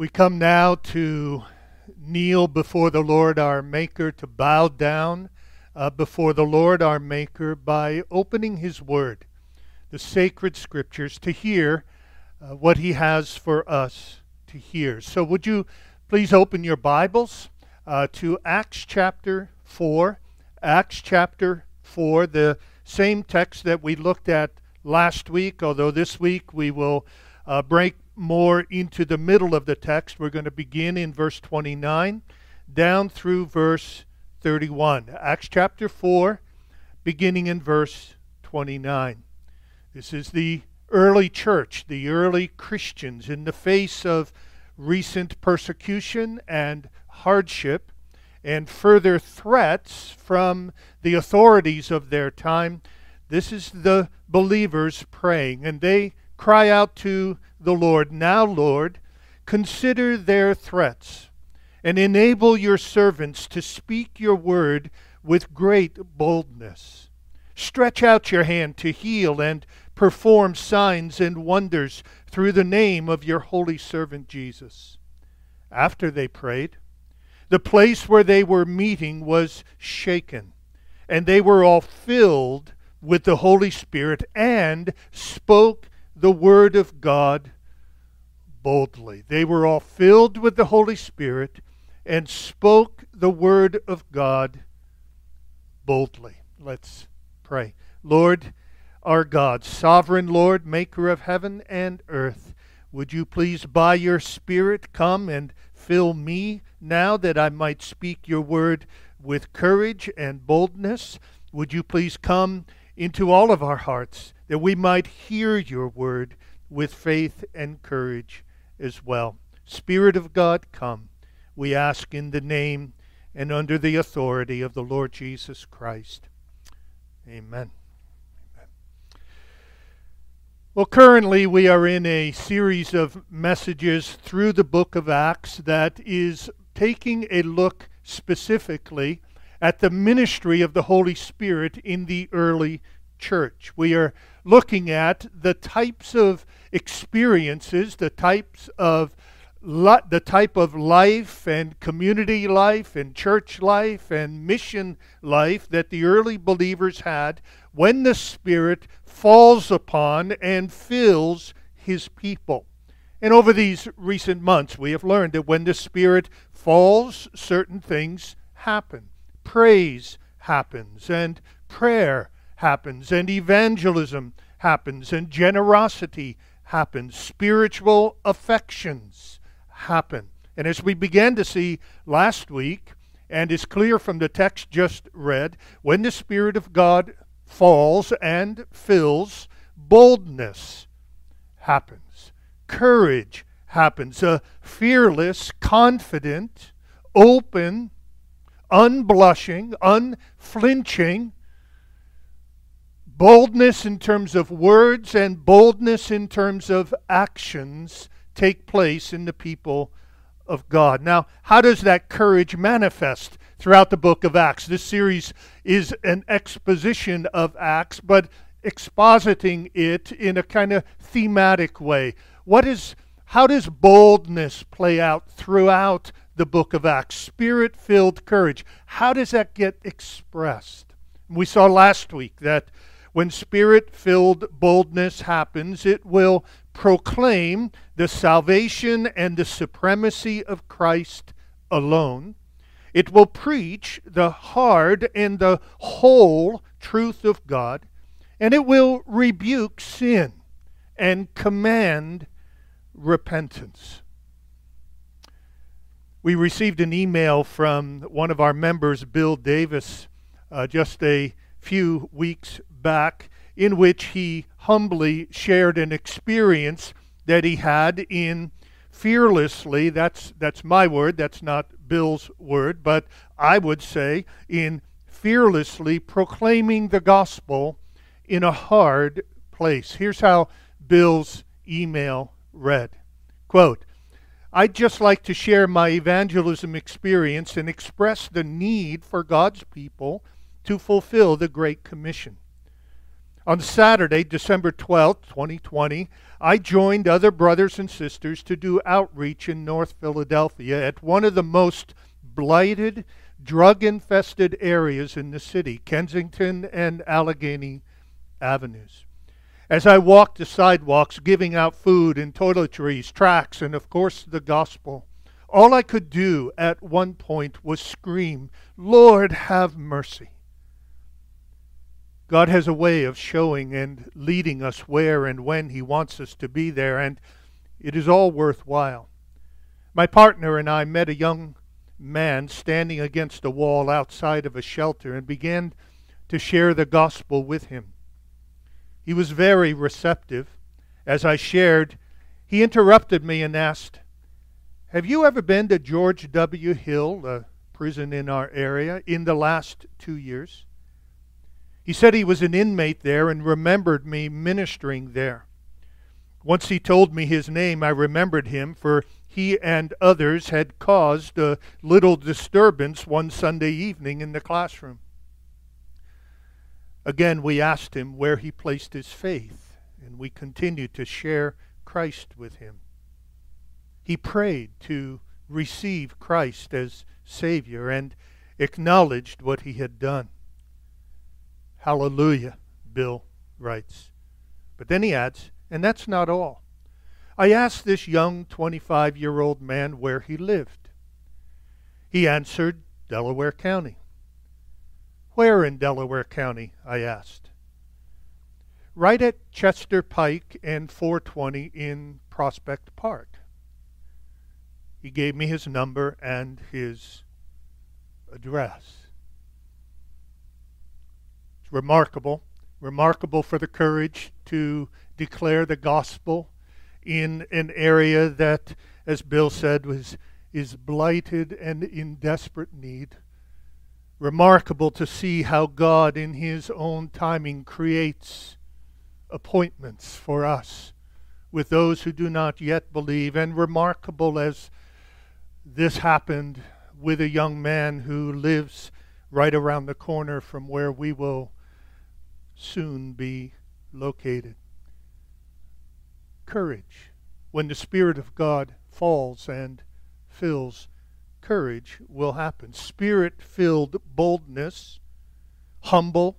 We come now to kneel before the Lord our Maker, to bow down uh, before the Lord our Maker by opening His Word, the sacred Scriptures, to hear uh, what He has for us to hear. So, would you please open your Bibles uh, to Acts chapter 4? Acts chapter 4, the same text that we looked at last week, although this week we will uh, break more into the middle of the text. We're going to begin in verse 29 down through verse 31. Acts chapter 4, beginning in verse 29. This is the early church, the early Christians, in the face of recent persecution and hardship and further threats from the authorities of their time. This is the believers praying, and they cry out to the Lord, Now, Lord, consider their threats, and enable your servants to speak your word with great boldness. Stretch out your hand to heal and perform signs and wonders through the name of your holy servant Jesus. After they prayed, the place where they were meeting was shaken, and they were all filled with the Holy Spirit and spoke the Word of God boldly. They were all filled with the Holy Spirit and spoke the Word of God boldly. Let's pray. Lord, our God, sovereign Lord, maker of heaven and earth, would you please by your Spirit come and fill me now that I might speak your word with courage and boldness? Would you please come into all of our hearts that we might hear your word with faith and courage as well. Spirit of God, come. We ask in the name and under the authority of the Lord Jesus Christ. Amen. Well, currently we are in a series of messages through the book of Acts that is taking a look specifically at the ministry of the Holy Spirit in the early church. We are looking at the types of experiences, the types of the type of life and community life and church life and mission life that the early believers had when the Spirit falls upon and fills his people. And over these recent months, we have learned that when the Spirit falls, certain things happen. Praise happens, and prayer happens, and evangelism happens, and generosity happens, spiritual affections happen. And as we began to see last week, and is clear from the text just read, when the Spirit of God falls and fills, boldness happens, courage happens, a fearless, confident, open, unblushing, unflinching boldness in terms of words and boldness in terms of actions take place in the people of God. Now, how does that courage manifest throughout the book of Acts? This series is an exposition of Acts, but expositing it in a kind of thematic way. What is how does boldness play out throughout the book of Acts? Spirit-filled courage. How does that get expressed? We saw last week that when spirit filled boldness happens, it will proclaim the salvation and the supremacy of Christ alone. It will preach the hard and the whole truth of God. And it will rebuke sin and command repentance. We received an email from one of our members, Bill Davis, uh, just a few weeks back in which he humbly shared an experience that he had in fearlessly that's that's my word that's not Bill's word but I would say in fearlessly proclaiming the gospel in a hard place here's how Bill's email read quote I'd just like to share my evangelism experience and express the need for God's people to fulfill the Great Commission. On Saturday, December 12, 2020, I joined other brothers and sisters to do outreach in North Philadelphia at one of the most blighted, drug infested areas in the city, Kensington and Allegheny Avenues. As I walked the sidewalks giving out food and toiletries, tracts, and of course the gospel, all I could do at one point was scream, Lord, have mercy. God has a way of showing and leading us where and when He wants us to be there, and it is all worthwhile. My partner and I met a young man standing against a wall outside of a shelter and began to share the gospel with him. He was very receptive. As I shared, he interrupted me and asked, Have you ever been to George W. Hill, a prison in our area, in the last two years? He said he was an inmate there and remembered me ministering there. Once he told me his name, I remembered him, for he and others had caused a little disturbance one Sunday evening in the classroom. Again, we asked him where he placed his faith, and we continued to share Christ with him. He prayed to receive Christ as Savior and acknowledged what he had done. Hallelujah, Bill writes. But then he adds, and that's not all. I asked this young 25 year old man where he lived. He answered, Delaware County. Where in Delaware County? I asked. Right at Chester Pike and 420 in Prospect Park. He gave me his number and his address remarkable, remarkable for the courage to declare the gospel in an area that, as Bill said, was is blighted and in desperate need. Remarkable to see how God, in His own timing, creates appointments for us with those who do not yet believe. And remarkable as this happened with a young man who lives right around the corner from where we will soon be located. Courage. When the Spirit of God falls and fills, courage will happen. Spirit filled boldness, humble,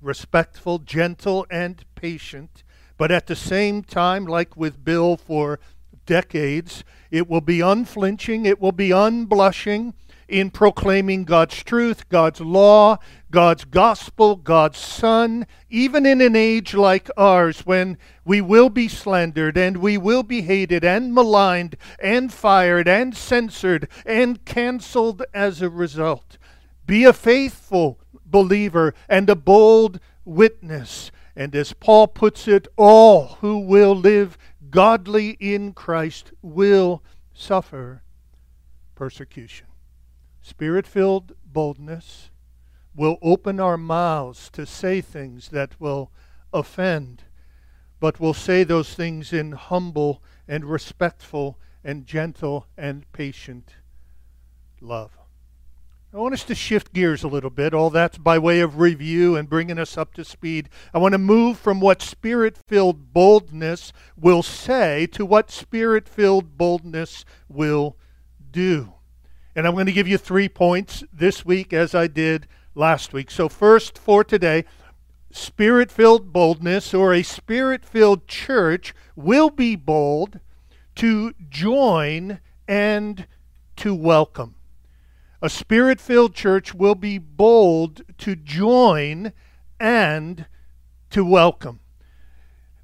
respectful, gentle, and patient. But at the same time, like with Bill for decades, it will be unflinching, it will be unblushing, in proclaiming God's truth, God's law, God's gospel, God's Son, even in an age like ours when we will be slandered and we will be hated and maligned and fired and censored and canceled as a result. Be a faithful believer and a bold witness. And as Paul puts it, all who will live godly in Christ will suffer persecution. Spirit filled boldness will open our mouths to say things that will offend, but will say those things in humble and respectful and gentle and patient love. I want us to shift gears a little bit. All that's by way of review and bringing us up to speed. I want to move from what spirit filled boldness will say to what spirit filled boldness will do. And I'm going to give you three points this week as I did last week. So, first for today, spirit filled boldness or a spirit filled church will be bold to join and to welcome. A spirit filled church will be bold to join and to welcome.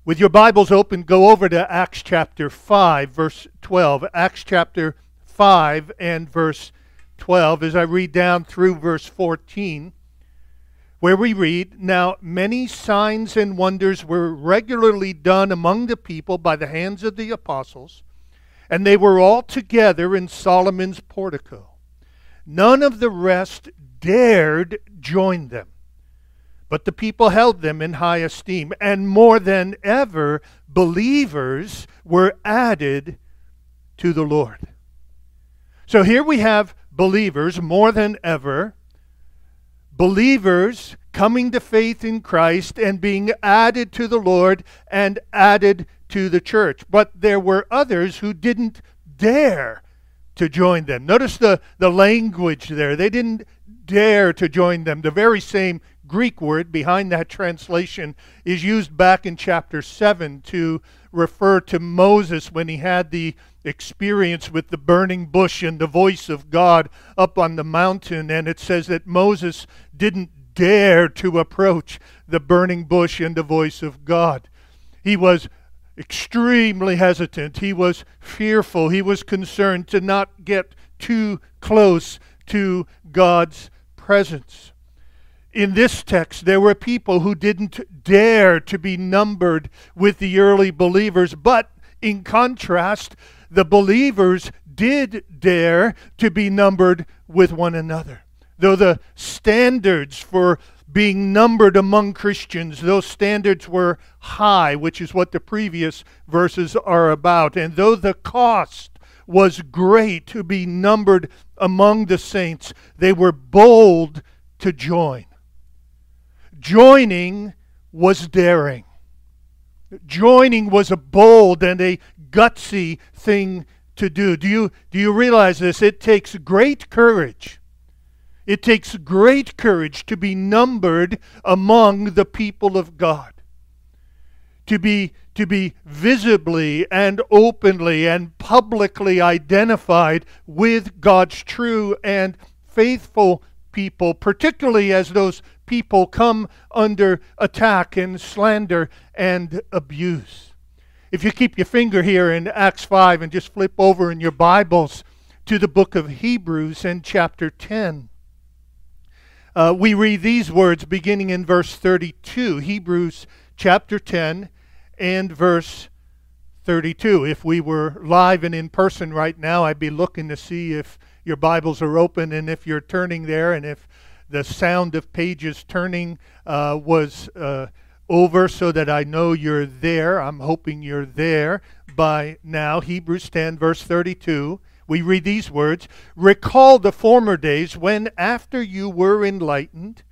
With your Bibles open, go over to Acts chapter 5, verse 12. Acts chapter 5 and verse 12 as I read down through verse 14, where we read Now many signs and wonders were regularly done among the people by the hands of the apostles, and they were all together in Solomon's portico. None of the rest dared join them. But the people held them in high esteem, and more than ever, believers were added to the Lord. So here we have believers more than ever believers coming to faith in Christ and being added to the Lord and added to the church. But there were others who didn't dare to join them. Notice the, the language there. They didn't dare to join them. The very same Greek word behind that translation is used back in chapter 7 to refer to Moses when he had the experience with the burning bush and the voice of God up on the mountain. And it says that Moses didn't dare to approach the burning bush and the voice of God. He was extremely hesitant. He was fearful. He was concerned to not get too close to God's presence. In this text, there were people who didn't dare to be numbered with the early believers, but in contrast, the believers did dare to be numbered with one another. Though the standards for being numbered among Christians, those standards were high, which is what the previous verses are about. And though the cost was great to be numbered among the saints, they were bold to join. Joining was daring. Joining was a bold and a gutsy thing to do. Do you, do you realize this? It takes great courage it takes great courage to be numbered among the people of God. To be, to be visibly and openly and publicly identified with God's true and faithful people, particularly as those people come under attack and slander and abuse. If you keep your finger here in Acts 5 and just flip over in your Bibles to the book of Hebrews and chapter 10 uh, we read these words beginning in verse 32, Hebrews chapter 10 and verse 32. If we were live and in person right now, I'd be looking to see if your Bibles are open and if you're turning there and if the sound of pages turning uh, was uh, over so that I know you're there. I'm hoping you're there by now. Hebrews 10, verse 32 we read these words Recall the former days when, after you were enlightened,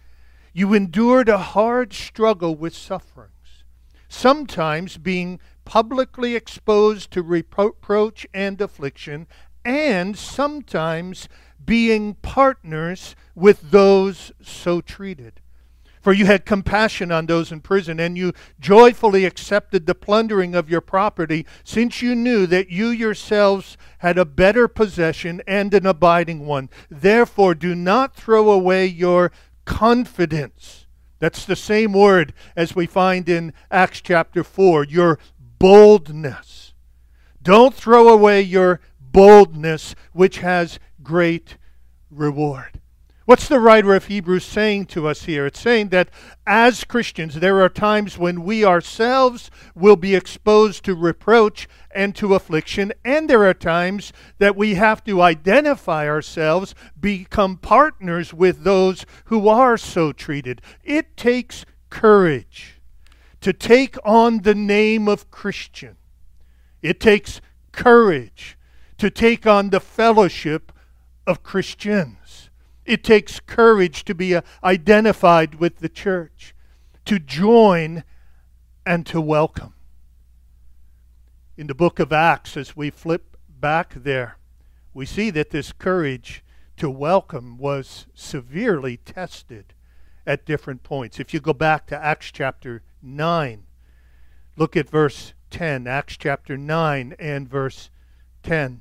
you endured a hard struggle with sufferings, sometimes being publicly exposed to reproach and affliction, and sometimes being partners with those so treated. For you had compassion on those in prison, and you joyfully accepted the plundering of your property, since you knew that you yourselves had a better possession and an abiding one. Therefore, do not throw away your confidence. That's the same word as we find in Acts chapter 4 your boldness. Don't throw away your boldness, which has great reward. What's the writer of Hebrews saying to us here? It's saying that as Christians, there are times when we ourselves will be exposed to reproach and to affliction, and there are times that we have to identify ourselves, become partners with those who are so treated. It takes courage to take on the name of Christian, it takes courage to take on the fellowship of Christians. It takes courage to be uh, identified with the church, to join and to welcome. In the book of Acts, as we flip back there, we see that this courage to welcome was severely tested at different points. If you go back to Acts chapter 9, look at verse 10. Acts chapter 9 and verse 10.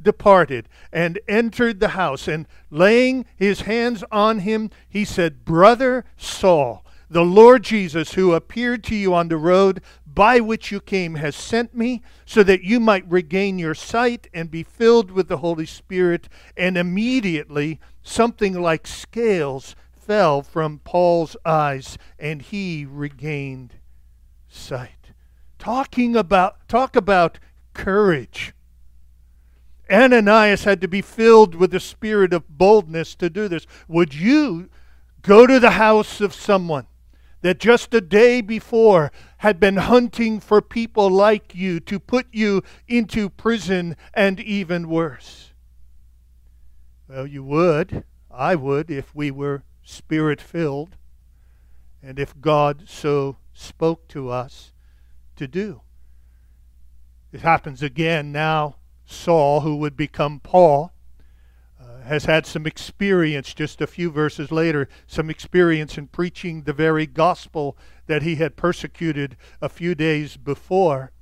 departed and entered the house, and laying his hands on him, he said, Brother Saul, the Lord Jesus, who appeared to you on the road by which you came, has sent me so that you might regain your sight and be filled with the Holy Spirit. And immediately something like scales fell from Paul's eyes, and he regained sight. Talking about talk about courage. Ananias had to be filled with the spirit of boldness to do this. Would you go to the house of someone that just a day before had been hunting for people like you to put you into prison and even worse? Well, you would. I would if we were spirit filled and if God so spoke to us to do. It happens again now. Saul, who would become Paul, uh, has had some experience just a few verses later, some experience in preaching the very gospel that he had persecuted a few days before.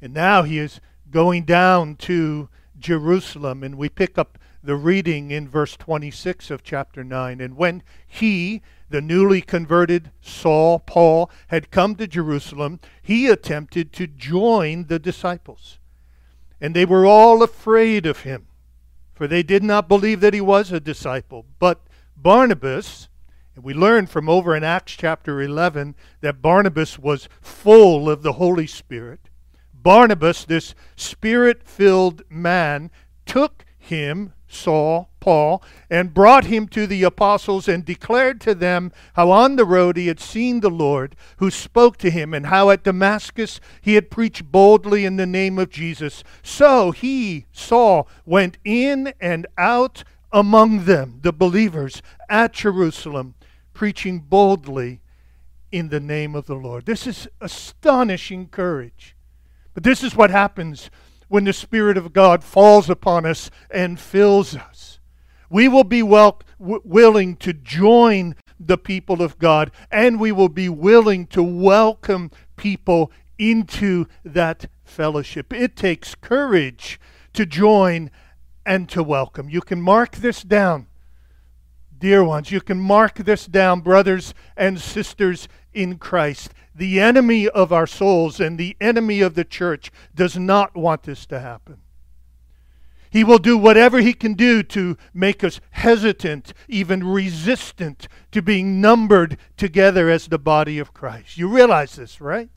And now he is going down to Jerusalem, and we pick up the reading in verse 26 of chapter 9. And when he, the newly converted Saul, Paul, had come to Jerusalem, he attempted to join the disciples. And they were all afraid of him for they did not believe that he was a disciple. But Barnabas, and we learn from over in Acts chapter 11 that Barnabas was full of the Holy Spirit. Barnabas, this spirit filled man, took him, Saul, Paul, and brought him to the apostles and declared to them how on the road he had seen the Lord, who spoke to him, and how at Damascus he had preached boldly in the name of Jesus. So he, Saul, went in and out among them, the believers, at Jerusalem, preaching boldly in the name of the Lord. This is astonishing courage. But this is what happens when the Spirit of God falls upon us and fills us. We will be w- willing to join the people of God, and we will be willing to welcome people into that fellowship. It takes courage to join and to welcome. You can mark this down, dear ones. You can mark this down, brothers and sisters in Christ. The enemy of our souls and the enemy of the church does not want this to happen. He will do whatever he can do to make us hesitant, even resistant to being numbered together as the body of Christ. You realize this, right?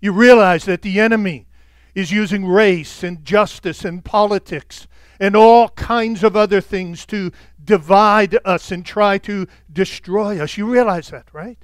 You realize that the enemy is using race and justice and politics and all kinds of other things to divide us and try to destroy us. You realize that, right?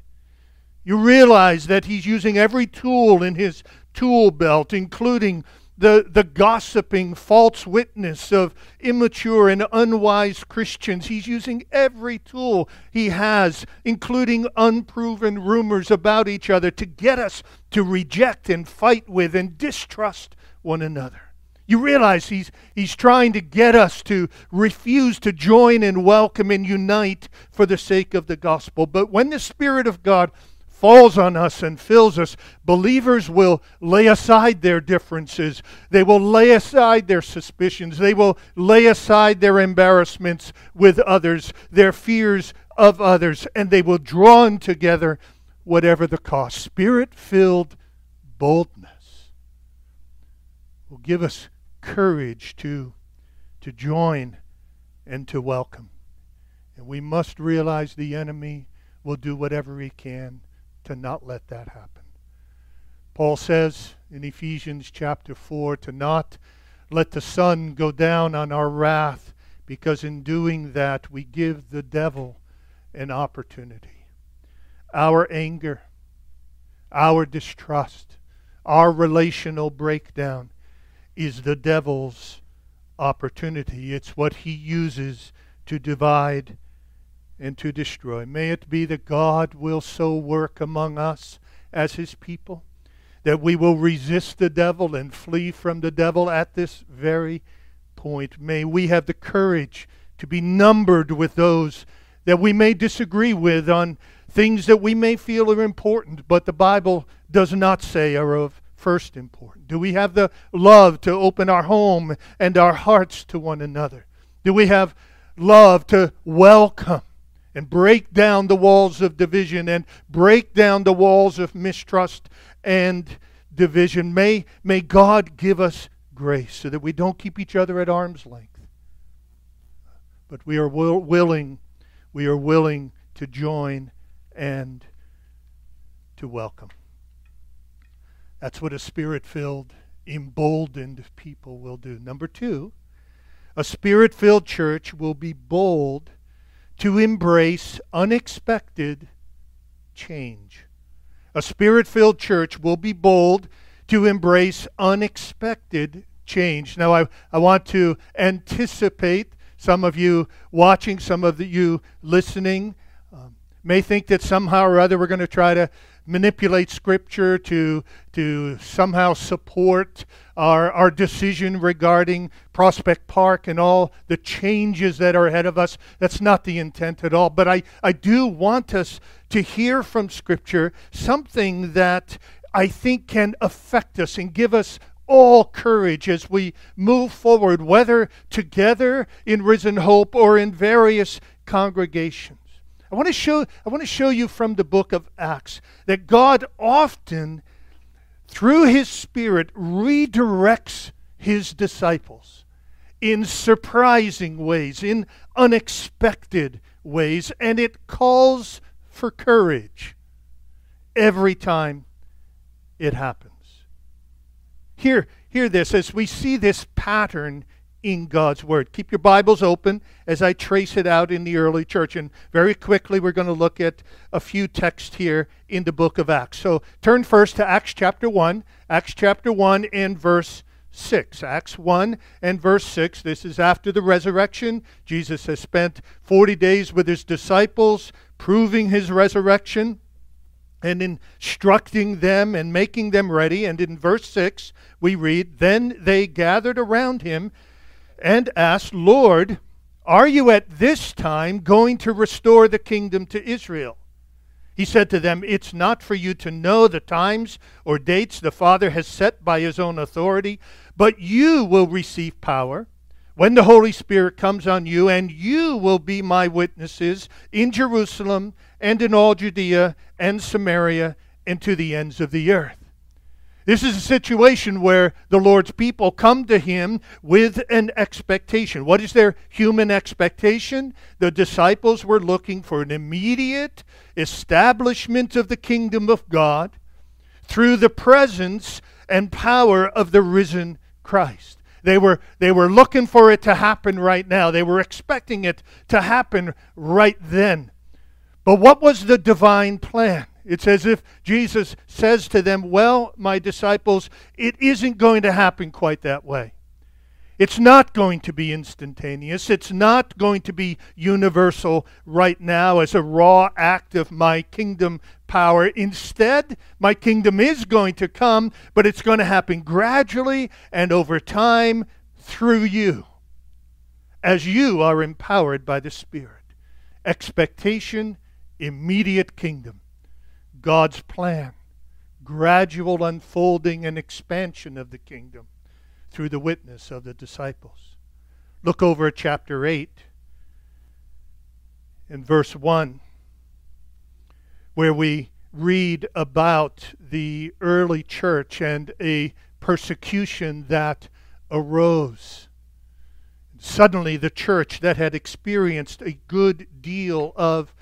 You realize that he's using every tool in his tool belt, including the, the gossiping, false witness of immature and unwise Christians. He's using every tool he has, including unproven rumors about each other, to get us to reject and fight with and distrust one another. You realize he's, he's trying to get us to refuse to join and welcome and unite for the sake of the gospel. But when the Spirit of God falls on us and fills us, believers will lay aside their differences. They will lay aside their suspicions. They will lay aside their embarrassments with others, their fears of others, and they will draw together whatever the cost. Spirit filled boldness will give us courage to, to join and to welcome. And we must realize the enemy will do whatever he can to not let that happen. Paul says in Ephesians chapter 4 to not let the sun go down on our wrath, because in doing that we give the devil an opportunity. Our anger, our distrust, our relational breakdown is the devil's opportunity. It's what he uses to divide and to destroy. May it be that God will so work among us as his people that we will resist the devil and flee from the devil at this very point, may we have the courage to be numbered with those that we may disagree with on things that we may feel are important, but the Bible does not say are of first importance. Do we have the love to open our home and our hearts to one another? Do we have love to welcome and break down the walls of division and break down the walls of mistrust and division? May, may God give us grace so that we don't keep each other at arm's length. But we are will, willing, we are willing to join and to welcome. That's what a spirit filled, emboldened people will do. Number two, a spirit filled church will be bold to embrace unexpected change. A spirit filled church will be bold to embrace unexpected change. Now, I, I want to anticipate some of you watching, some of you listening um, may think that somehow or other we're going to try to manipulate Scripture to, to somehow support our, our decision regarding Prospect Park and all the changes that are ahead of us. That's not the intent at all. But I, I do want us to hear from Scripture something that I think can affect us and give us all courage as we move forward, whether together in Risen Hope or in various congregations. I want to show I want to show you from the book of Acts that God often through his spirit redirects his disciples in surprising ways, in unexpected ways, and it calls for courage every time it happens. Hear, hear this as we see this pattern in God's Word. Keep your Bibles open as I trace it out in the early church. And very quickly, we're going to look at a few texts here in the book of Acts. So turn first to Acts chapter 1, Acts chapter 1 and verse 6. Acts 1 and verse 6. This is after the resurrection. Jesus has spent 40 days with his disciples, proving his resurrection and instructing them and making them ready. And in verse 6, we read Then they gathered around him and asked, Lord, are you at this time going to restore the kingdom to Israel? He said to them, It's not for you to know the times or dates the Father has set by his own authority, but you will receive power when the Holy Spirit comes on you, and you will be my witnesses in Jerusalem and in all Judea and Samaria and to the ends of the earth. This is a situation where the Lord's people come to him with an expectation. What is their human expectation? The disciples were looking for an immediate establishment of the kingdom of God through the presence and power of the risen Christ. They were, they were looking for it to happen right now. They were expecting it to happen right then. But what was the divine plan? It's as if Jesus says to them, Well, my disciples, it isn't going to happen quite that way. It's not going to be instantaneous. It's not going to be universal right now as a raw act of my kingdom power. Instead, my kingdom is going to come, but it's going to happen gradually and over time through you as you are empowered by the Spirit. Expectation, immediate kingdom. God's plan, gradual unfolding and expansion of the kingdom through the witness of the disciples. Look over at chapter 8 in verse 1, where we read about the early church and a persecution that arose. Suddenly, the church that had experienced a good deal of,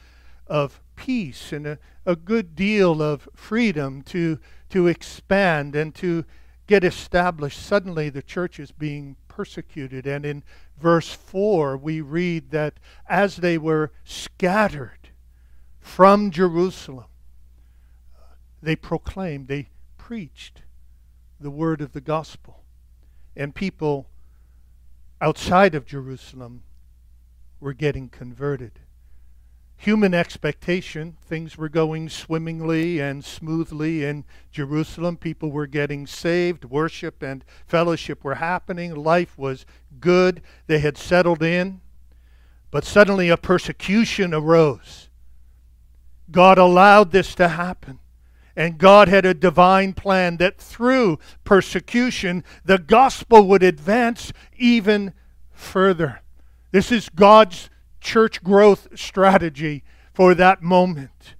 of peace and a, a good deal of freedom to, to expand and to get established. Suddenly, the church is being persecuted. And in verse 4, we read that as they were scattered from Jerusalem, they proclaimed, they preached the word of the gospel. And people outside of Jerusalem were getting converted. Human expectation. Things were going swimmingly and smoothly in Jerusalem. People were getting saved. Worship and fellowship were happening. Life was good. They had settled in. But suddenly a persecution arose. God allowed this to happen. And God had a divine plan that through persecution, the gospel would advance even further. This is God's church growth strategy for that moment.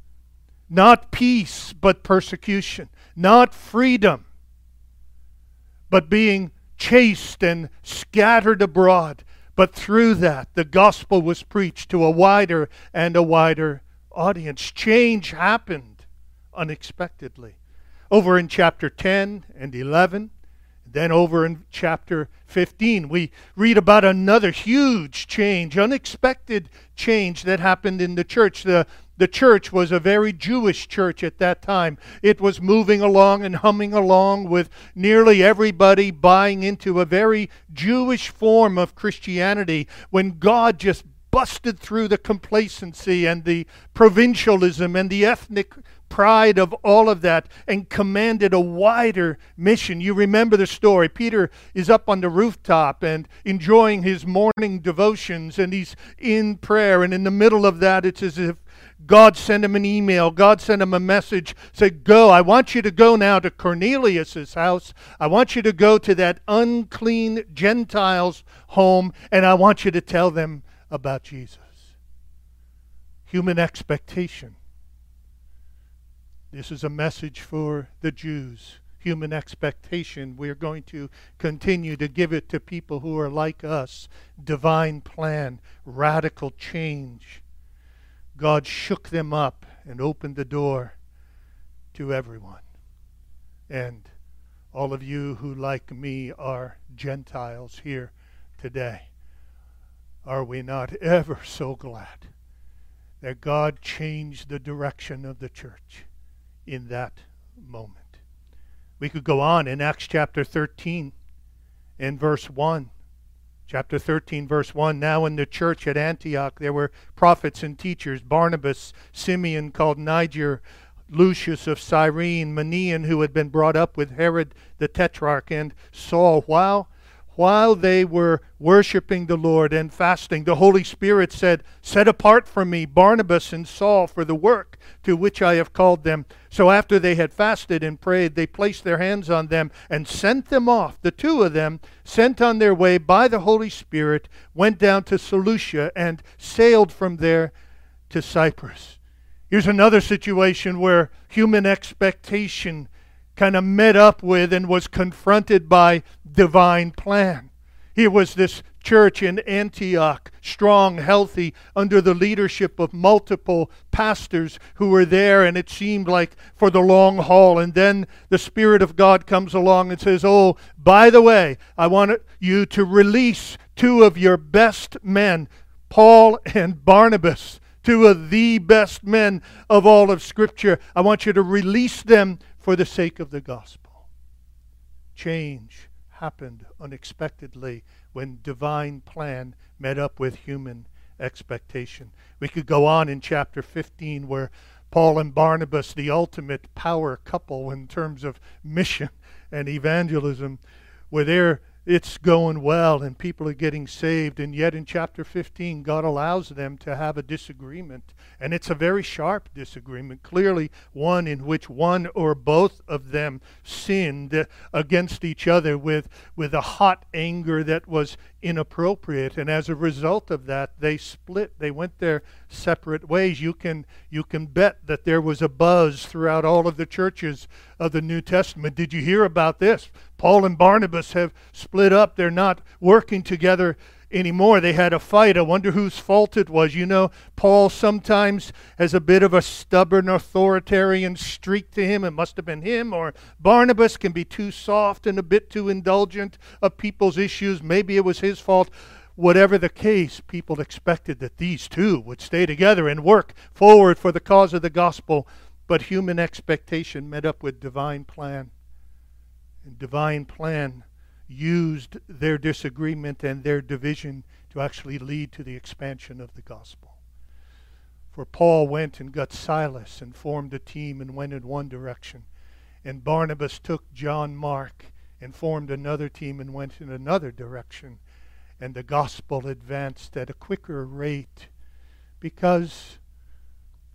Not peace, but persecution. Not freedom, but being chased and scattered abroad. But through that, the gospel was preached to a wider and a wider audience. Change happened unexpectedly. Over in chapter 10 and 11, then over in chapter 15, we read about another huge change, unexpected change that happened in the church. The, the church was a very Jewish church at that time. It was moving along and humming along with nearly everybody buying into a very Jewish form of Christianity when God just busted through the complacency and the provincialism and the ethnic pride of all of that and commanded a wider mission. You remember the story. Peter is up on the rooftop and enjoying his morning devotions, and he's in prayer. And in the middle of that, it's as if God sent him an email. God sent him a message. Said, Go. I want you to go now to Cornelius's house. I want you to go to that unclean Gentiles' home, and I want you to tell them about Jesus. Human expectation this is a message for the Jews. Human expectation. We're going to continue to give it to people who are like us. Divine plan, radical change. God shook them up and opened the door to everyone. And all of you who, like me, are Gentiles here today, are we not ever so glad that God changed the direction of the church? In that moment. We could go on in Acts chapter 13 and verse 1. Chapter 13, verse 1 Now in the church at Antioch there were prophets and teachers Barnabas, Simeon called Niger, Lucius of Cyrene, Manaen, who had been brought up with Herod the Tetrarch, and Saul. While while they were worshiping the Lord and fasting, the Holy Spirit said, Set apart for me Barnabas and Saul for the work to which I have called them. So after they had fasted and prayed, they placed their hands on them and sent them off. The two of them, sent on their way by the Holy Spirit, went down to Seleucia and sailed from there to Cyprus. Here's another situation where human expectation kind of met up with and was confronted by divine plan. Here was this church in Antioch, strong, healthy, under the leadership of multiple pastors who were there, and it seemed like for the long haul. And then the Spirit of God comes along and says, Oh, by the way, I want you to release two of your best men, Paul and Barnabas, two of the best men of all of Scripture. I want you to release them for the sake of the gospel. Change happened unexpectedly when divine plan met up with human expectation. We could go on in chapter 15 where Paul and Barnabas, the ultimate power couple in terms of mission and evangelism, were there it's going well and people are getting saved. And yet in chapter 15, God allows them to have a disagreement. And it's a very sharp disagreement, clearly one in which one or both of them sinned against each other with, with a hot anger that was inappropriate. And as a result of that, they split. They went their separate ways. You can, you can bet that there was a buzz throughout all of the churches of the New Testament. Did you hear about this? Paul and Barnabas have split up. They're not working together anymore. They had a fight. I wonder whose fault it was. You know, Paul sometimes has a bit of a stubborn authoritarian streak to him. It must have been him. Or Barnabas can be too soft and a bit too indulgent of people's issues. Maybe it was his fault. Whatever the case, people expected that these two would stay together and work forward for the cause of the gospel. But human expectation met up with divine plan. And divine plan used their disagreement and their division to actually lead to the expansion of the gospel. For Paul went and got Silas and formed a team and went in one direction. And Barnabas took John Mark and formed another team and went in another direction. And the gospel advanced at a quicker rate because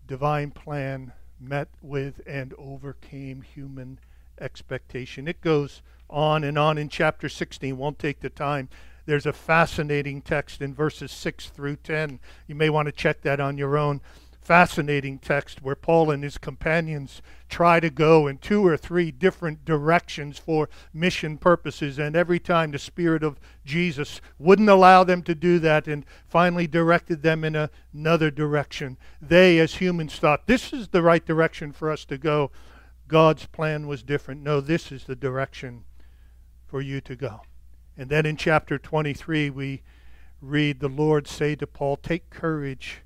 divine plan met with and overcame human expectation. It goes on and on in chapter 16. Won't take the time there's a fascinating text in verses 6 through 10. You may want to check that on your own. Fascinating text where Paul and his companions try to go in two or three different directions for mission purposes, and every time the Spirit of Jesus wouldn't allow them to do that and finally directed them in another direction. They, as humans, thought this is the right direction for us to go. God's plan was different. No, this is the direction for you to go. And then in chapter 23, we read the Lord say to Paul, Take courage.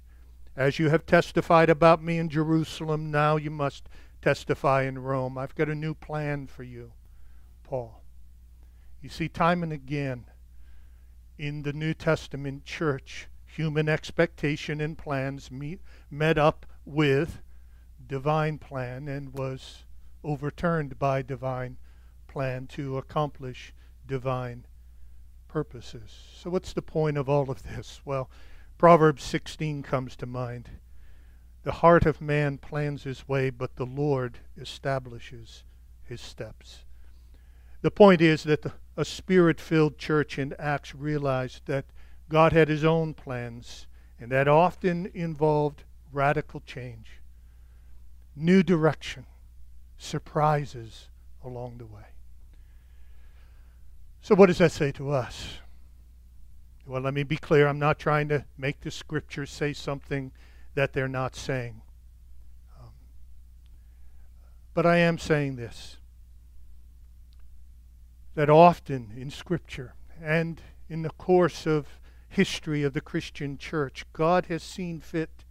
As you have testified about me in Jerusalem, now you must testify in Rome. I've got a new plan for you, Paul. You see, time and again in the New Testament church, human expectation and plans meet, met up with divine plan and was overturned by divine plan to accomplish divine purposes. So, what's the point of all of this? Well, Proverbs 16 comes to mind. The heart of man plans his way, but the Lord establishes his steps. The point is that the, a spirit filled church in Acts realized that God had his own plans, and that often involved radical change, new direction, surprises along the way. So, what does that say to us? Well, let me be clear. I'm not trying to make the scriptures say something that they're not saying. Um, but I am saying this that often in Scripture and in the course of history of the Christian church, God has seen fit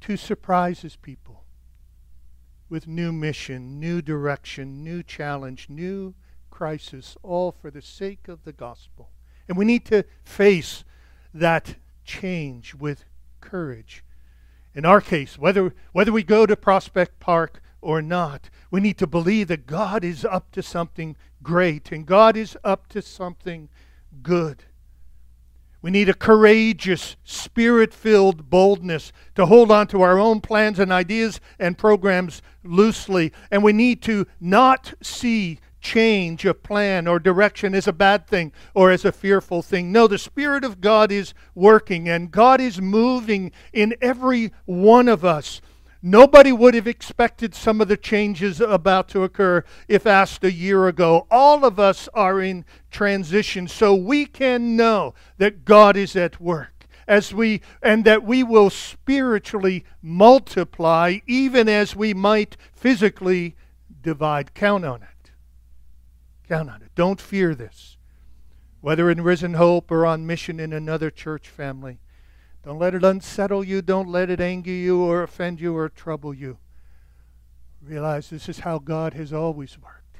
to surprise his people with new mission, new direction, new challenge, new crisis, all for the sake of the gospel. And we need to face that change with courage. In our case, whether, whether we go to Prospect Park or not, we need to believe that God is up to something great and God is up to something good. We need a courageous, spirit filled boldness to hold on to our own plans and ideas and programs loosely. And we need to not see change of plan or direction as a bad thing or as a fearful thing. No, the Spirit of God is working and God is moving in every one of us. Nobody would have expected some of the changes about to occur if asked a year ago. All of us are in transition, so we can know that God is at work as we and that we will spiritually multiply even as we might physically divide. Count on it. Count on it. Don't fear this. Whether in Risen Hope or on mission in another church family, don't let it unsettle you. Don't let it anger you or offend you or trouble you. Realize this is how God has always worked.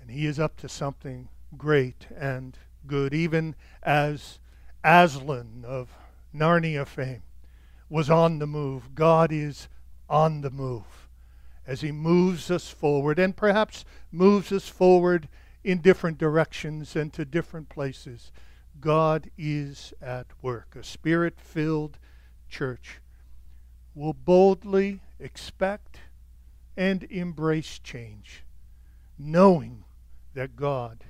And He is up to something great and good, even as Aslan of Narnia fame was on the move. God is on the move as He moves us forward and perhaps moves us forward in different directions and to different places. God is at work. A spirit filled church will boldly expect and embrace change, knowing that God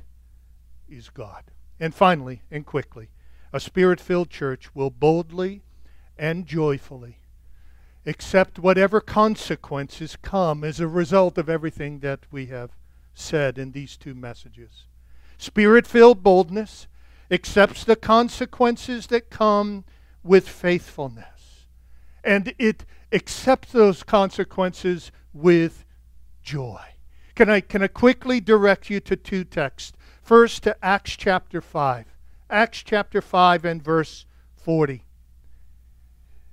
is God. And finally, and quickly, a spirit filled church will boldly and joyfully accept whatever consequences come as a result of everything that we have said in these two messages. Spirit filled boldness accepts the consequences that come with faithfulness, and it accepts those consequences with joy. Can I, can I quickly direct you to two texts? First, to Acts chapter 5. Acts chapter 5 and verse 40.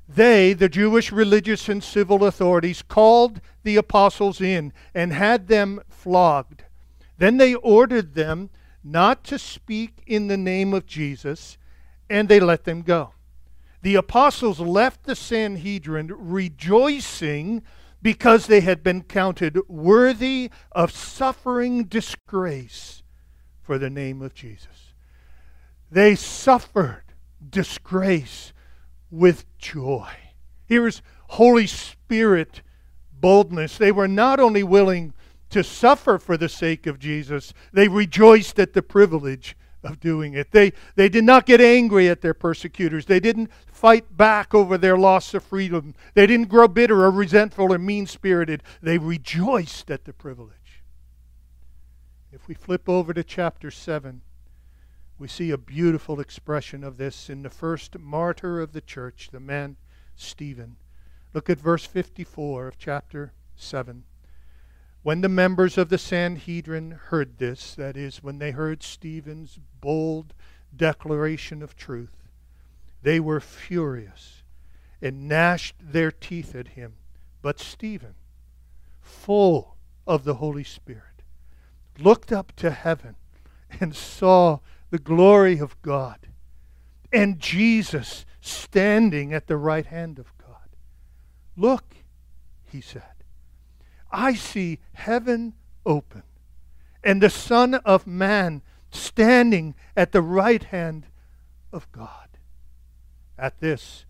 They, the Jewish religious and civil authorities, called the apostles in and had them flogged. Then they ordered them not to speak in the name of Jesus, and they let them go. the apostles left the Sanhedrin rejoicing because they had been counted worthy of suffering disgrace for the name of Jesus. They suffered disgrace with joy. Here's Holy Spirit boldness. They were not only willing to suffer for the sake of Jesus, they rejoiced at the privilege of doing it. They, they did not get angry at their persecutors. They didn't fight back over their loss of freedom. They didn't grow bitter or resentful or mean spirited. They rejoiced at the privilege. If we flip over to chapter 7, we see a beautiful expression of this in the first martyr of the church, the man Stephen. Look at verse 54 of chapter 7. When the members of the Sanhedrin heard this, that is, when they heard Stephen's bold declaration of truth, they were furious and gnashed their teeth at him. But Stephen, full of the Holy Spirit, looked up to heaven and saw the glory of God and Jesus standing at the right hand of God. Look, he said, I see heaven open and the Son of Man standing at the right hand of God. At this,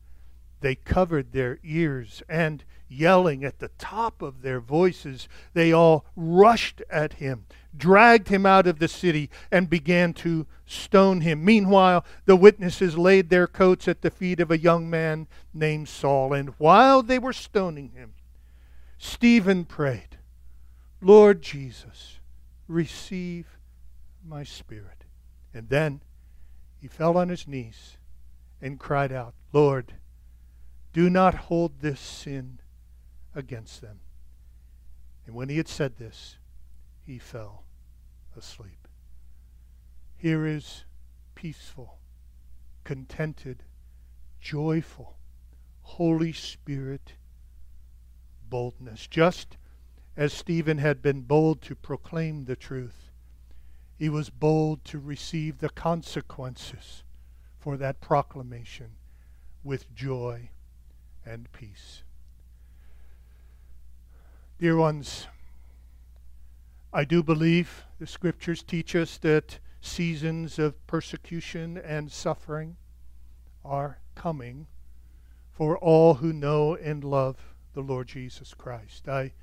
they covered their ears and, yelling at the top of their voices, they all rushed at him, dragged him out of the city, and began to stone him. Meanwhile, the witnesses laid their coats at the feet of a young man named Saul, and while they were stoning him, Stephen prayed, Lord Jesus, receive my spirit. And then he fell on his knees and cried out, Lord, do not hold this sin against them. And when he had said this, he fell asleep. Here is peaceful, contented, joyful, Holy Spirit boldness. Just as Stephen had been bold to proclaim the truth, he was bold to receive the consequences for that proclamation with joy and peace. Dear ones, I do believe the scriptures teach us that seasons of persecution and suffering are coming for all who know and love the Lord Jesus Christ. I,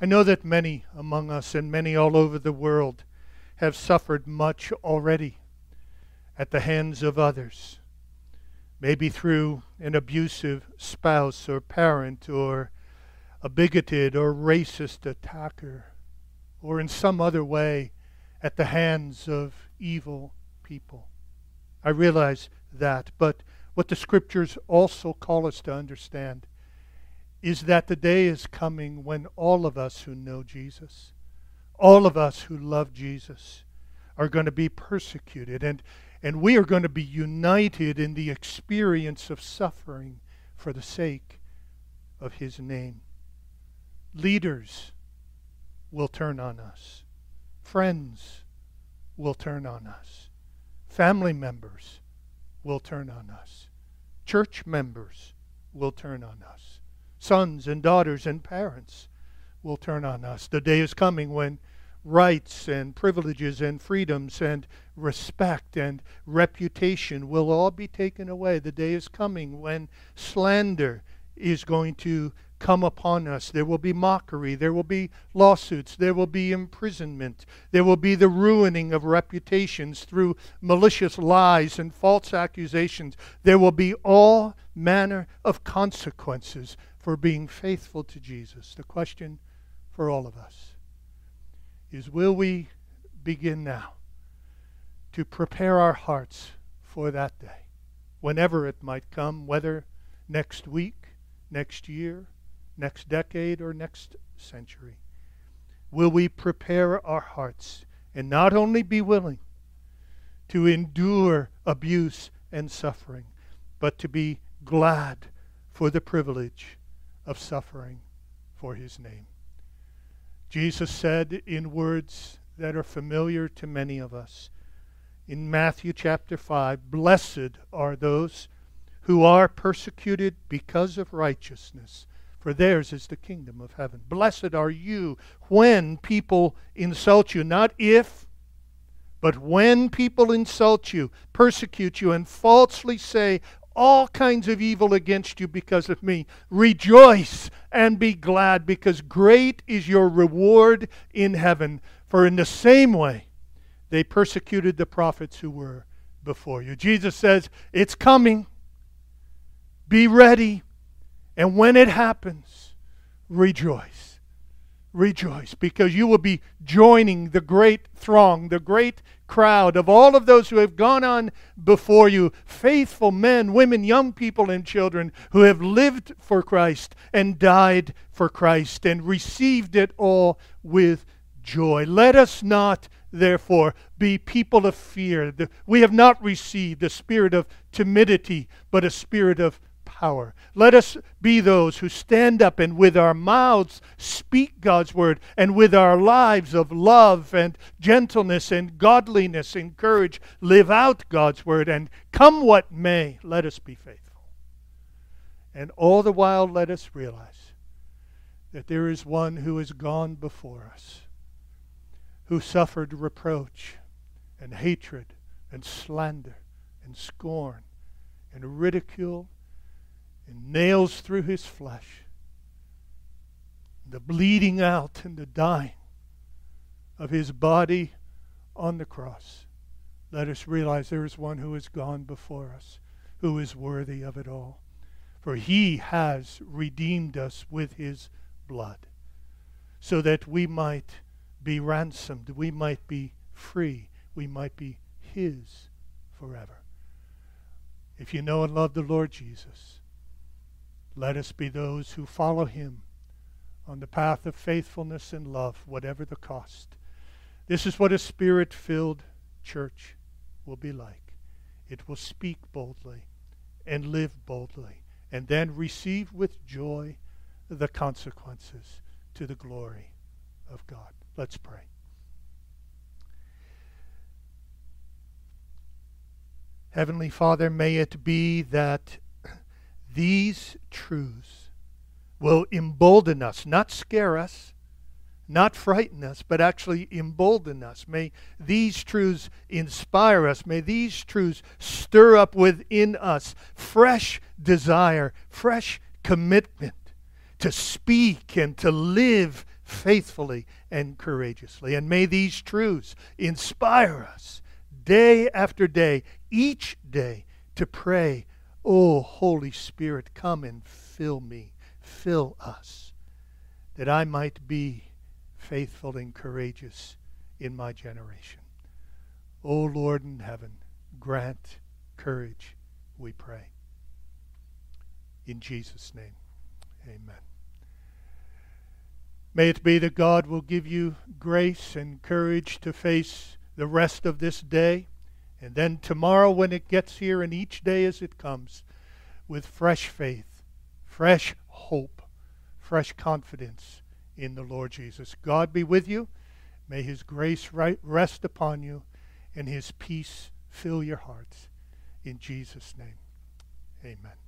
I know that many among us and many all over the world have suffered much already at the hands of others, maybe through an abusive spouse or parent or a bigoted or racist attacker, or in some other way at the hands of evil people. I realize that, but what the scriptures also call us to understand is that the day is coming when all of us who know Jesus, all of us who love Jesus, are going to be persecuted. And, and we are going to be united in the experience of suffering for the sake of his name. Leaders will turn on us. Friends will turn on us. Family members will turn on us. Church members will turn on us sons and daughters and parents will turn on us. The day is coming when rights and privileges and freedoms and respect and reputation will all be taken away. The day is coming when slander is going to come upon us. There will be mockery. There will be lawsuits. There will be imprisonment. There will be the ruining of reputations through malicious lies and false accusations. There will be all manner of consequences for being faithful to Jesus. The question for all of us is will we begin now to prepare our hearts for that day, whenever it might come, whether next week, next year, next decade, or next century? Will we prepare our hearts and not only be willing to endure abuse and suffering, but to be glad for the privilege of suffering for his name. Jesus said in words that are familiar to many of us in Matthew chapter 5 Blessed are those who are persecuted because of righteousness, for theirs is the kingdom of heaven. Blessed are you when people insult you, not if, but when people insult you, persecute you, and falsely say all kinds of evil against you because of me. Rejoice and be glad, because great is your reward in heaven. For in the same way they persecuted the prophets who were before you. Jesus says, It's coming. Be ready. And when it happens, rejoice. Rejoice because you will be joining the great throng, the great crowd of all of those who have gone on before you, faithful men, women, young people, and children who have lived for Christ and died for Christ and received it all with joy. Let us not, therefore, be people of fear. We have not received a spirit of timidity, but a spirit of power. Let us be those who stand up and with our mouths speak God's word, and with our lives of love and gentleness and godliness and courage live out God's word. And come what may, let us be faithful. And all the while, let us realize that there is one who has gone before us, who suffered reproach and hatred and slander and scorn and ridicule and nails through his flesh, the bleeding out and the dying of his body on the cross. Let us realize there is one who has gone before us, who is worthy of it all. For he has redeemed us with his blood, so that we might be ransomed, we might be free, we might be his forever. If you know and love the Lord Jesus, let us be those who follow him on the path of faithfulness and love, whatever the cost. This is what a spirit filled church will be like. It will speak boldly and live boldly, and then receive with joy the consequences to the glory of God. Let's pray. Heavenly Father, may it be that these truths will embolden us, not scare us, not frighten us, but actually embolden us. May these truths inspire us. May these truths stir up within us fresh desire, fresh commitment to speak and to live faithfully and courageously. And may these truths inspire us day after day, each day, to pray Oh, Holy Spirit, come and fill me, fill us, that I might be faithful and courageous in my generation. O oh, Lord in heaven, grant courage, we pray. In Jesus' name, amen. May it be that God will give you grace and courage to face the rest of this day and then tomorrow, when it gets here, and each day as it comes, with fresh faith, fresh hope, fresh confidence in the Lord Jesus. God be with you. May his grace rest upon you, and his peace fill your hearts. In Jesus' name, amen.